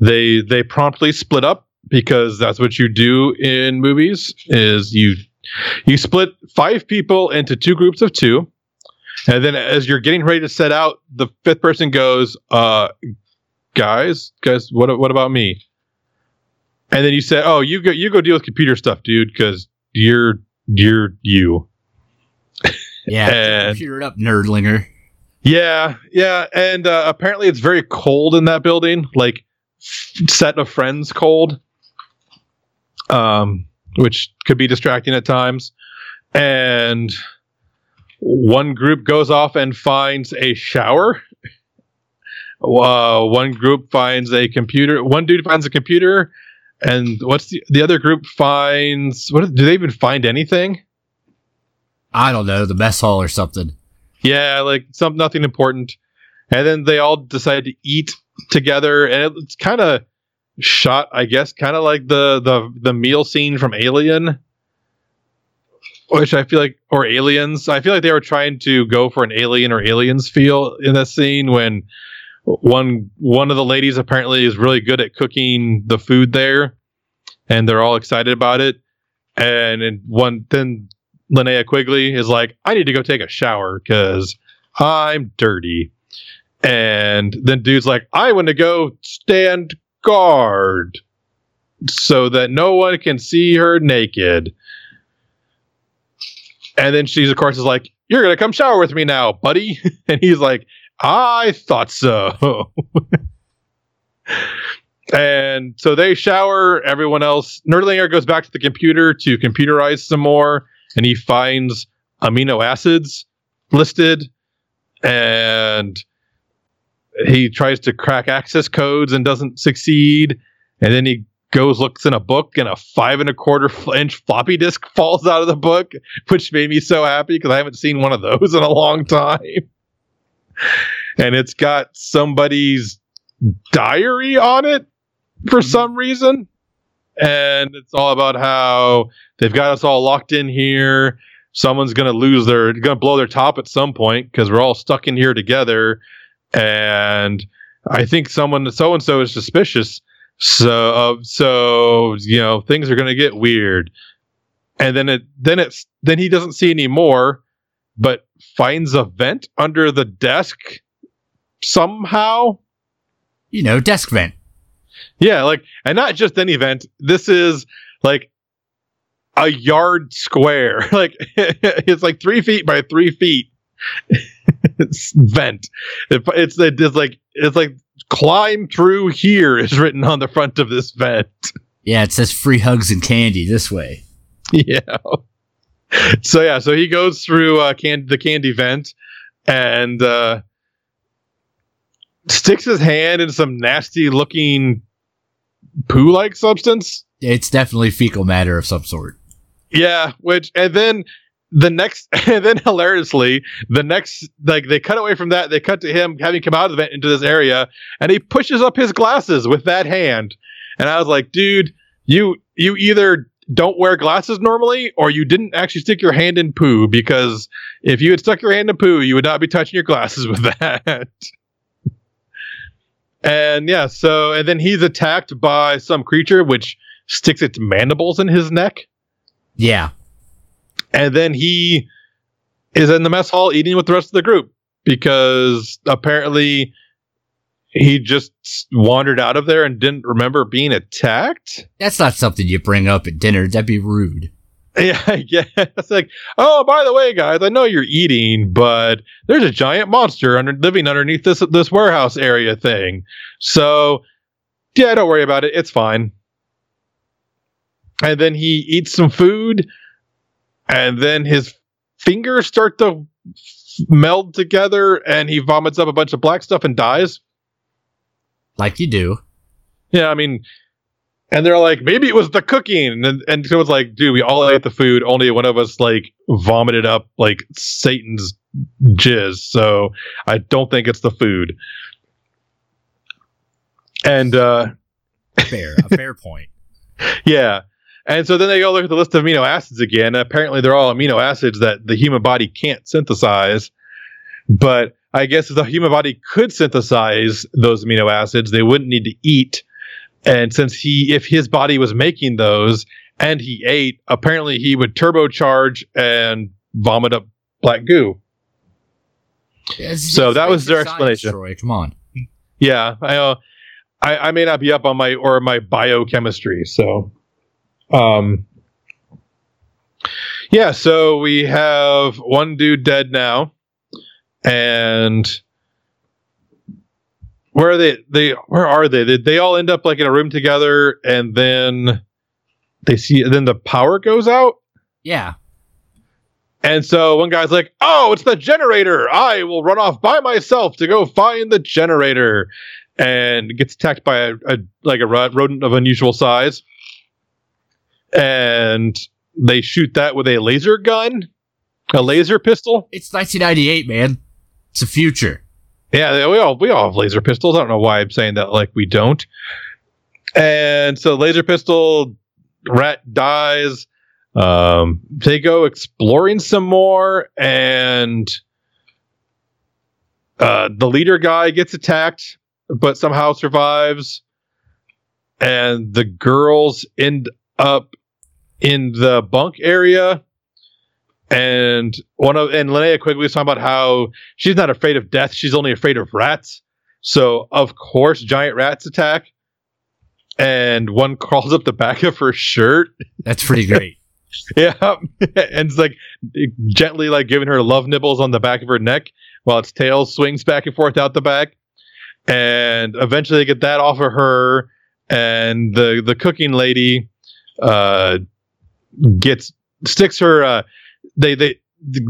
A: they they promptly split up because that's what you do in movies is you you split five people into two groups of two. And then as you're getting ready to set out, the fifth person goes, uh, guys, guys, what what about me? And then you say, oh, you go you go deal with computer stuff, dude, because you're you're you.
B: Yeah,
A: And-
B: computer it up, nerdlinger.
A: Yeah, yeah, and uh, apparently it's very cold in that building, like set of friends cold, um, which could be distracting at times. And one group goes off and finds a shower. Uh, one group finds a computer. One dude finds a computer, and what's the the other group finds? What do they even find anything?
B: I don't know, the mess hall or something.
A: Yeah, like some nothing important. And then they all decide to eat together, and it's kind of shot, I guess, kind of like the the the meal scene from Alien, which I feel like, or Aliens. I feel like they were trying to go for an Alien or Aliens feel in that scene when one one of the ladies apparently is really good at cooking the food there, and they're all excited about it. And one then Linnea Quigley is like, I need to go take a shower because I'm dirty. And then dude's like, I want to go stand guard so that no one can see her naked. And then she's, of course, is like, You're going to come shower with me now, buddy. and he's like, I thought so. and so they shower. Everyone else, Nerdlinger goes back to the computer to computerize some more and he finds amino acids listed and he tries to crack access codes and doesn't succeed and then he goes looks in a book and a five and a quarter inch floppy disk falls out of the book which made me so happy because i haven't seen one of those in a long time and it's got somebody's diary on it for mm-hmm. some reason and it's all about how they've got us all locked in here. Someone's gonna lose their, gonna blow their top at some point because we're all stuck in here together. And I think someone, so and so, is suspicious. So, uh, so you know, things are gonna get weird. And then it, then it's, then he doesn't see any more, but finds a vent under the desk somehow.
B: You know, desk vent.
A: Yeah, like, and not just any vent. This is like a yard square. like, it's like three feet by three feet vent. It, it's it's like it's like climb through here is written on the front of this vent.
B: Yeah, it says free hugs and candy this way.
A: Yeah. So yeah, so he goes through uh, can- the candy vent and uh, sticks his hand in some nasty looking poo like substance.
B: It's definitely fecal matter of some sort.
A: Yeah, which and then the next and then hilariously the next like they cut away from that they cut to him having come out of the vent into this area and he pushes up his glasses with that hand. And i was like dude you you either don't wear glasses normally or you didn't actually stick your hand in poo because if you had stuck your hand in poo you would not be touching your glasses with that. And yeah so and then he's attacked by some creature which sticks its mandibles in his neck.
B: Yeah.
A: And then he is in the mess hall eating with the rest of the group because apparently he just wandered out of there and didn't remember being attacked.
B: That's not something you bring up at dinner. That'd be rude.
A: Yeah, I guess. It's like, oh, by the way, guys, I know you're eating, but there's a giant monster under living underneath this this warehouse area thing. So, yeah, don't worry about it. It's fine. And then he eats some food, and then his fingers start to meld together, and he vomits up a bunch of black stuff and dies.
B: Like you do.
A: Yeah, I mean, and they're like, maybe it was the cooking, and and so it's like, dude, we all ate the food. Only one of us like vomited up like Satan's jizz. So I don't think it's the food. And uh
B: Fair. A fair point.
A: yeah, and so then they go look at the list of amino acids again. Apparently, they're all amino acids that the human body can't synthesize. But I guess if the human body could synthesize those amino acids, they wouldn't need to eat. And since he, if his body was making those and he ate, apparently he would turbocharge and vomit up black goo. So that was their explanation.
B: Troy. Come on.
A: Yeah, I, uh, I I may not be up on my or my biochemistry, so um yeah, so we have one dude dead now, and where are they? They where are they? They, they all end up like in a room together, and then they see. Then the power goes out,
B: Yeah.
A: and so one guy's like, "Oh, it's the generator! I will run off by myself to go find the generator," and gets attacked by a, a like a rodent of unusual size, and they shoot that with a laser gun, a laser pistol.
B: It's 1998, man. It's the future.
A: Yeah, we all we all have laser pistols. I don't know why I'm saying that like we don't. And so laser pistol rat dies. Um, they go exploring some more, and uh, the leader guy gets attacked, but somehow survives. And the girls end up in the bunk area. And one of and Linnea Quigley was talking about how she's not afraid of death; she's only afraid of rats. So of course, giant rats attack, and one crawls up the back of her shirt.
B: That's pretty great.
A: Yeah, and it's like gently like giving her love nibbles on the back of her neck while its tail swings back and forth out the back. And eventually, they get that off of her, and the the cooking lady uh, gets sticks her. Uh, they they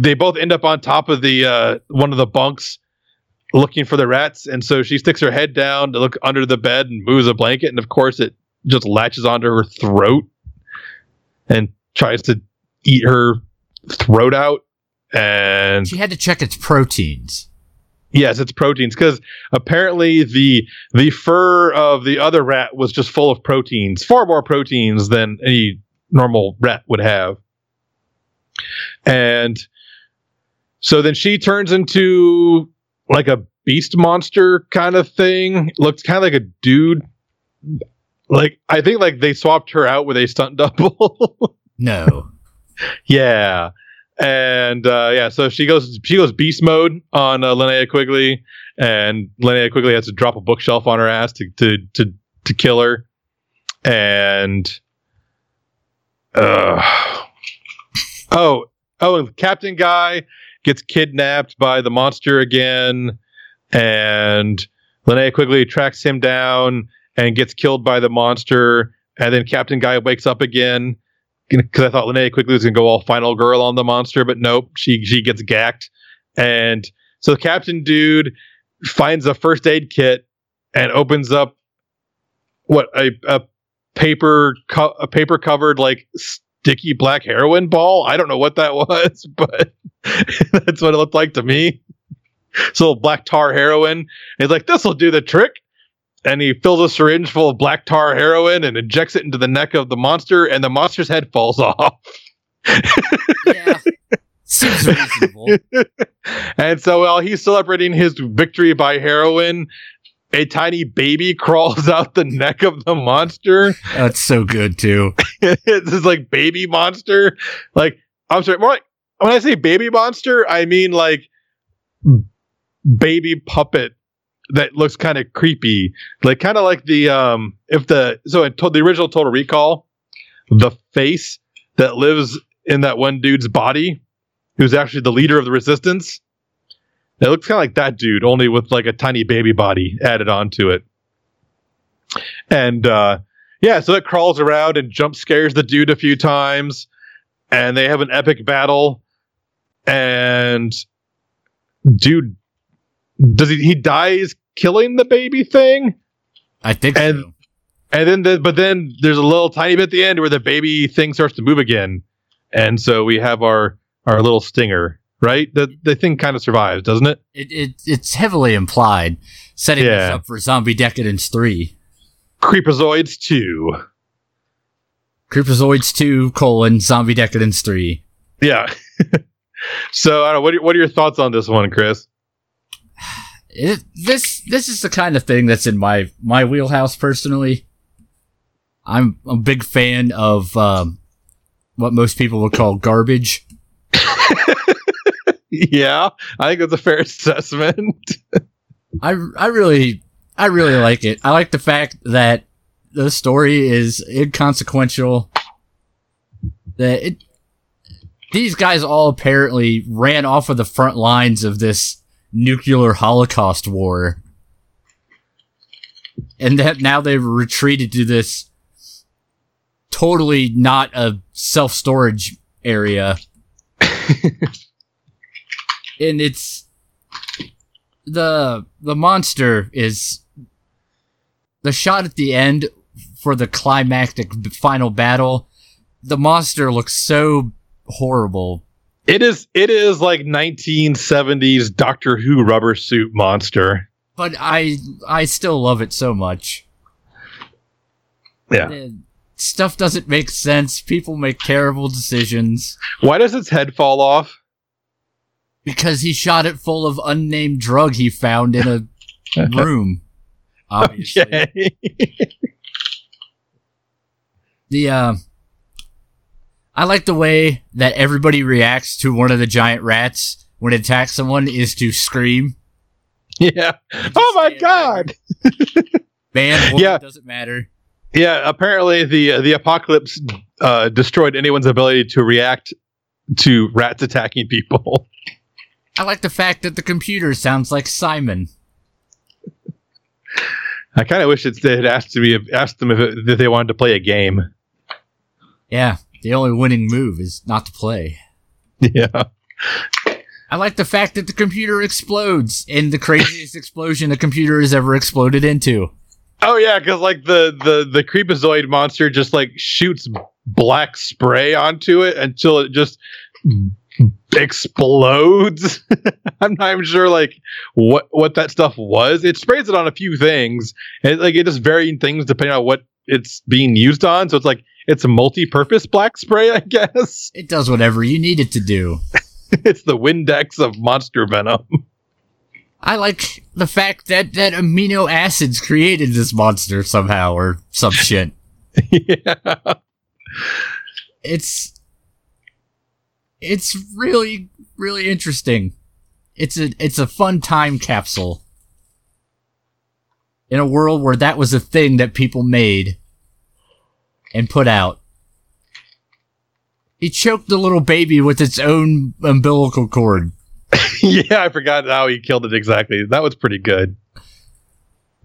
A: they both end up on top of the uh, one of the bunks looking for the rats, and so she sticks her head down to look under the bed and moves a blanket, and of course it just latches onto her throat and tries to eat her throat out. And
B: She had to check its proteins.
A: yes, it's proteins because apparently the the fur of the other rat was just full of proteins, far more proteins than any normal rat would have. And so then she turns into like a beast monster kind of thing. Looks kind of like a dude. Like I think like they swapped her out with a stunt double.
B: No.
A: Yeah. And uh, yeah, so she goes she goes beast mode on uh, Linnea Quigley, and Linnea Quigley has to drop a bookshelf on her ass to to to, to kill her. And oh oh, Captain Guy gets kidnapped by the monster again, and Linnea Quigley tracks him down and gets killed by the monster. And then Captain Guy wakes up again because I thought Linnea Quigley was gonna go all final girl on the monster, but nope, she she gets gacked. And so captain dude finds a first aid kit and opens up what a, a paper co- a paper covered like sticky black heroin ball. I don't know what that was, but that's what it looked like to me. So black tar heroin. He's like, this will do the trick. And he fills a syringe full of black tar heroin and injects it into the neck of the monster, and the monster's head falls off.
B: Yeah. Seems reasonable.
A: and so while he's celebrating his victory by heroin, a tiny baby crawls out the neck of the monster.
B: That's so good too.
A: this is like baby monster. Like I'm sorry, more like when I say baby monster, I mean like baby puppet that looks kind of creepy. Like kind of like the um if the so in to- the original Total Recall, the face that lives in that one dude's body, who's actually the leader of the resistance. It looks kind of like that dude, only with like a tiny baby body added onto it. And uh yeah, so it crawls around and jump scares the dude a few times, and they have an epic battle. And dude, does he? He dies killing the baby thing,
B: I think
A: And-
B: so.
A: and then the, but then there's a little tiny bit at the end where the baby thing starts to move again, and so we have our our little stinger. Right, the the thing kind of survives, doesn't it?
B: It, it it's heavily implied, setting
A: Yeah.
B: us up for Zombie Decadence three.
A: Creepozoids two.
B: Creepozoids 2, colon, Zombie Decadence 3.
A: Yeah. so I don't know. What are, what are your thoughts on this one, Chris?
B: It, this this is the kind of thing that's in my my wheelhouse personally. I'm a big fan of um, what most people would call garbage.
A: yeah, I think that's a fair assessment.
B: I I really I really like it. I like the fact that the story is inconsequential. That it these guys all apparently ran off of the front lines of this nuclear holocaust war. And that now they've retreated to this totally not a self-storage area. and it's the the monster is the shot at the end for the climactic final battle. The monster looks so horrible.
A: it is it is like 1970s Doctor Who rubber suit monster.
B: but I I still love it so much.
A: Yeah.
B: The stuff doesn't make sense. People make terrible decisions
A: Why does its head fall off?
B: Because he shot it full of unnamed drug he found in a room. Obviously,
A: Okay.
B: the uh, I like the way that everybody reacts to one of the giant rats when it attacks someone is to scream.
A: yeah. Oh my god.
B: Man, woman,
A: Yeah.
B: doesn't matter.
A: Yeah, apparently the the apocalypse uh, destroyed anyone's ability to react to rats attacking people.
B: I like the fact that the computer sounds like Simon.
A: I kind of wish they had asked me asked them if, it, if they wanted to play a game.
B: Yeah, the only winning move is not to play.
A: Yeah.
B: I like the fact that the computer explodes in the craziest explosion a computer has ever exploded into.
A: Oh yeah, because like the the the creepozoid monster just like shoots black spray onto it until it just explodes. I'm not even sure like what what that stuff was. It sprays it on a few things, and like it does varying things depending on what it's being used on. So it's like it's a multi-purpose black spray, I guess.
B: It does whatever you need it to do.
A: it's the Windex of monster venom.
B: I like the fact that that amino acids created this monster somehow or some shit.
A: yeah.
B: It's it's really really interesting. It's a it's a fun time capsule. In a world where that was a thing that people made and put out. He choked the little baby with its own umbilical cord.
A: yeah, I forgot how he killed it exactly. That was pretty good.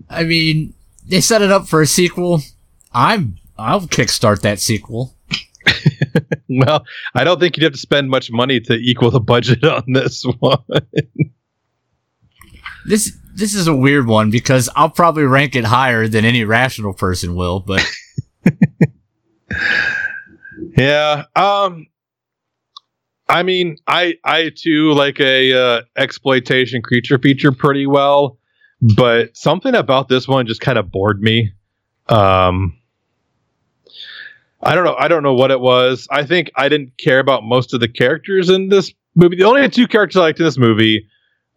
B: I mean, they set it up for a sequel. I'm I'll kickstart that sequel.
A: well, I don't think you'd have to spend much money to equal the budget on this one.
B: this this is a weird one because I'll probably rank it higher than any rational person will, but
A: yeah, um I mean, I I too like a uh, exploitation creature feature pretty well, but something about this one just kind of bored me. Um I don't know. I don't know what it was. I think I didn't care about most of the characters in this movie. The only two characters I liked in this movie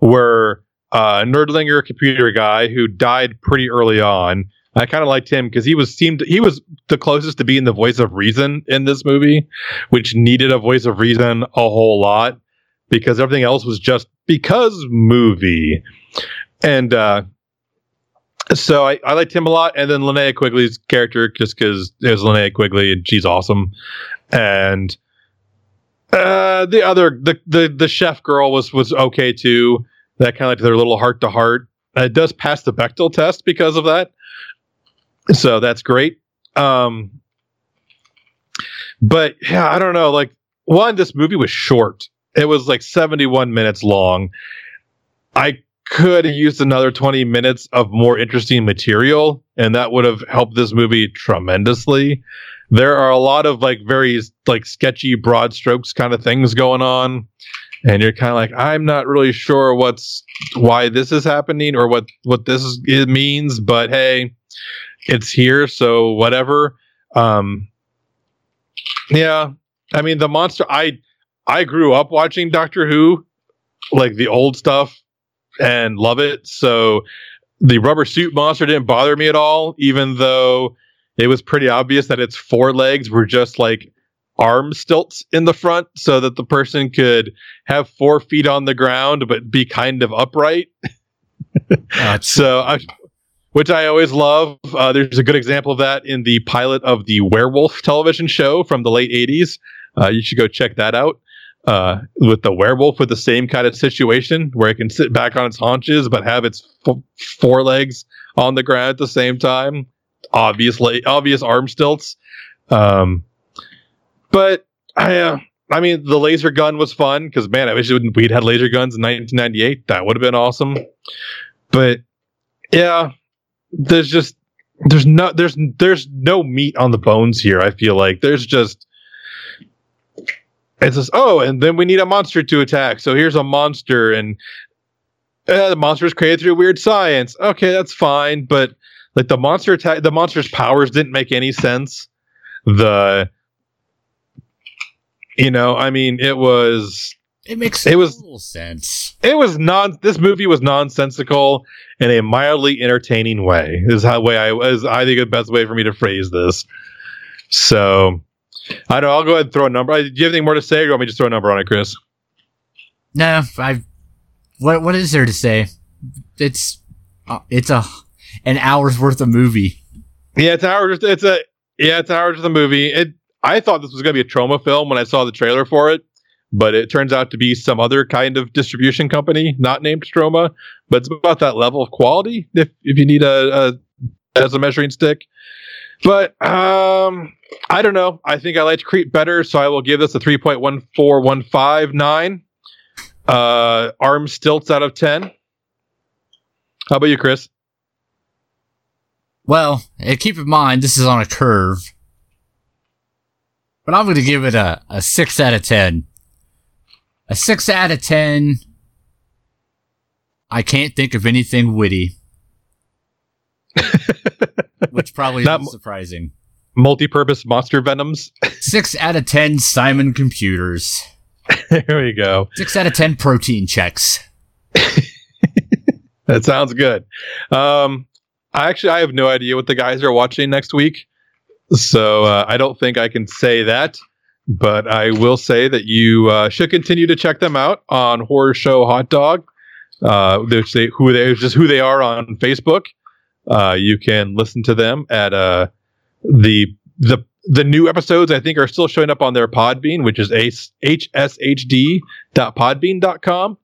A: were uh, Nerdlinger, computer guy, who died pretty early on. I kind of liked him because he was seemed he was the closest to being the voice of reason in this movie, which needed a voice of reason a whole lot because everything else was just because movie. And uh, so I, I liked him a lot, and then Linnea Quigley's character just because it was Linnea Quigley and she's awesome, and uh, the other the, the the chef girl was was okay too. That kind of like their little heart to heart. It does pass the Bechdel test because of that, so that's great. Um, but yeah, I don't know. Like one, this movie was short. It was like seventy one minutes long. I could have used another 20 minutes of more interesting material and that would have helped this movie tremendously. There are a lot of like very like sketchy broad strokes kind of things going on and you're kind of like i'm not really sure what's why this is happening or what what this is, it means but hey it's here so whatever. Um yeah i mean the monster i i grew up watching doctor who like the old stuff and love it. So the rubber suit monster didn't bother me at all, even though it was pretty obvious that its four legs were just like arm stilts in the front so that the person could have four feet on the ground but be kind of upright. so I, which I always love. Uh, there's a good example of that in the pilot of the werewolf television show from the late 80s. Uh, you should go check that out uh, with the werewolf with the same kind of situation where it can sit back on its haunches but have its f- four legs on the ground at the same time. Obviously, obvious arm stilts. Um, but I, uh, I mean, the laser gun was fun because man, I wish we'd had laser guns in 1998. That would have been awesome. But yeah, there's just there's no there's there's no meat on the bones here. I feel like there's just it says, "Oh, and then we need a monster to attack. So here's a monster, and uh, the monster is created through weird science. Okay, that's fine, but like the monster attack, the monster's powers didn't make any sense. The, you know, I mean, it was."
B: It makes
A: it was
B: sense.
A: It was non. This movie was nonsensical in a mildly entertaining way. Is how way I was. I think the best way for me to phrase this. So I don't. I'll go ahead and throw a number. Do you have anything more to say, or do you want me to just throw a number on it, Chris?
B: No, I. What What is there to say? It's uh, it's a an hour's worth of movie.
A: Yeah, it's an hour. It's a yeah, it's an hour worth of movie. It. I thought this was going to be a Troma film when I saw the trailer for it, but it turns out to be some other kind of distribution company, not named Troma. But it's about that level of quality. If if you need a, a as a measuring stick, but um, I don't know. I think I liked Creep better, so I will give this a 3.14159. Uh, arm stilts out of 10. How about you, Chris?
B: Well, keep in mind, this is on a curve. But I'm going to give it a, a 6 out of 10. A 6 out of 10. I can't think of anything witty. which probably not surprising.
A: Multi-purpose monster venoms.
B: Six out of ten Simon computers.
A: there we go.
B: Six out of ten protein checks.
A: that sounds good. Um, I actually I have no idea what the guys are watching next week, so uh, I don't think I can say that. But I will say that you uh, should continue to check them out on Horror Show Hot Dog. Uh, they who they just who they are on Facebook. Uh, you can listen to them at uh, the the the new episodes. I think are still showing up on their Podbean, which is hshd.podbean.com.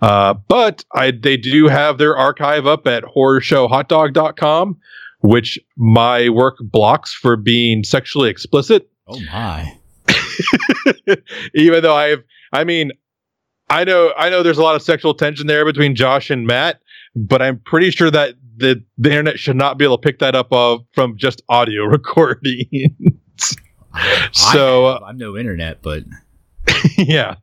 A: Uh, but I, they do have their archive up at horrorshowhotdog.com, which my work blocks for being sexually explicit.
B: Oh my.
A: Even though I've, I mean, I know, I know there's a lot of sexual tension there between Josh and Matt, but I'm pretty sure that the, the internet should not be able to pick that up uh, from just audio recordings. so
B: I, I'm no internet, but
A: yeah.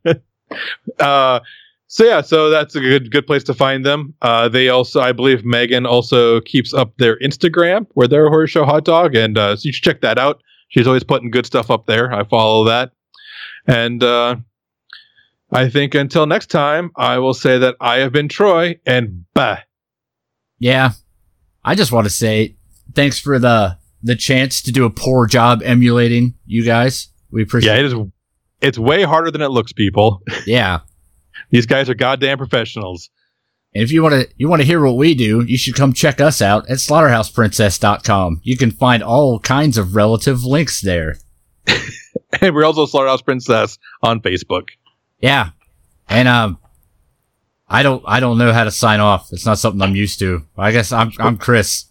A: Uh, so yeah, so that's a good good place to find them. Uh, they also, I believe, Megan also keeps up their Instagram where they're a Horror Show Hot Dog, and uh, so you should check that out. She's always putting good stuff up there. I follow that, and uh, I think until next time, I will say that I have been Troy, and bah.
B: yeah, I just want to say thanks for the the chance to do a poor job emulating you guys. We appreciate.
A: Yeah, it is. It's way harder than it looks, people.
B: Yeah.
A: These guys are goddamn professionals.
B: And if you want to you want to hear what we do, you should come check us out at slaughterhouseprincess.com. You can find all kinds of relative links there.
A: and we're also Slaughterhouse Princess on Facebook.
B: Yeah. And, um, I don't, I don't know how to sign off. It's not something I'm used to. I guess I'm, I'm Chris.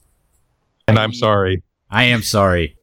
A: And I'm sorry.
B: I am sorry.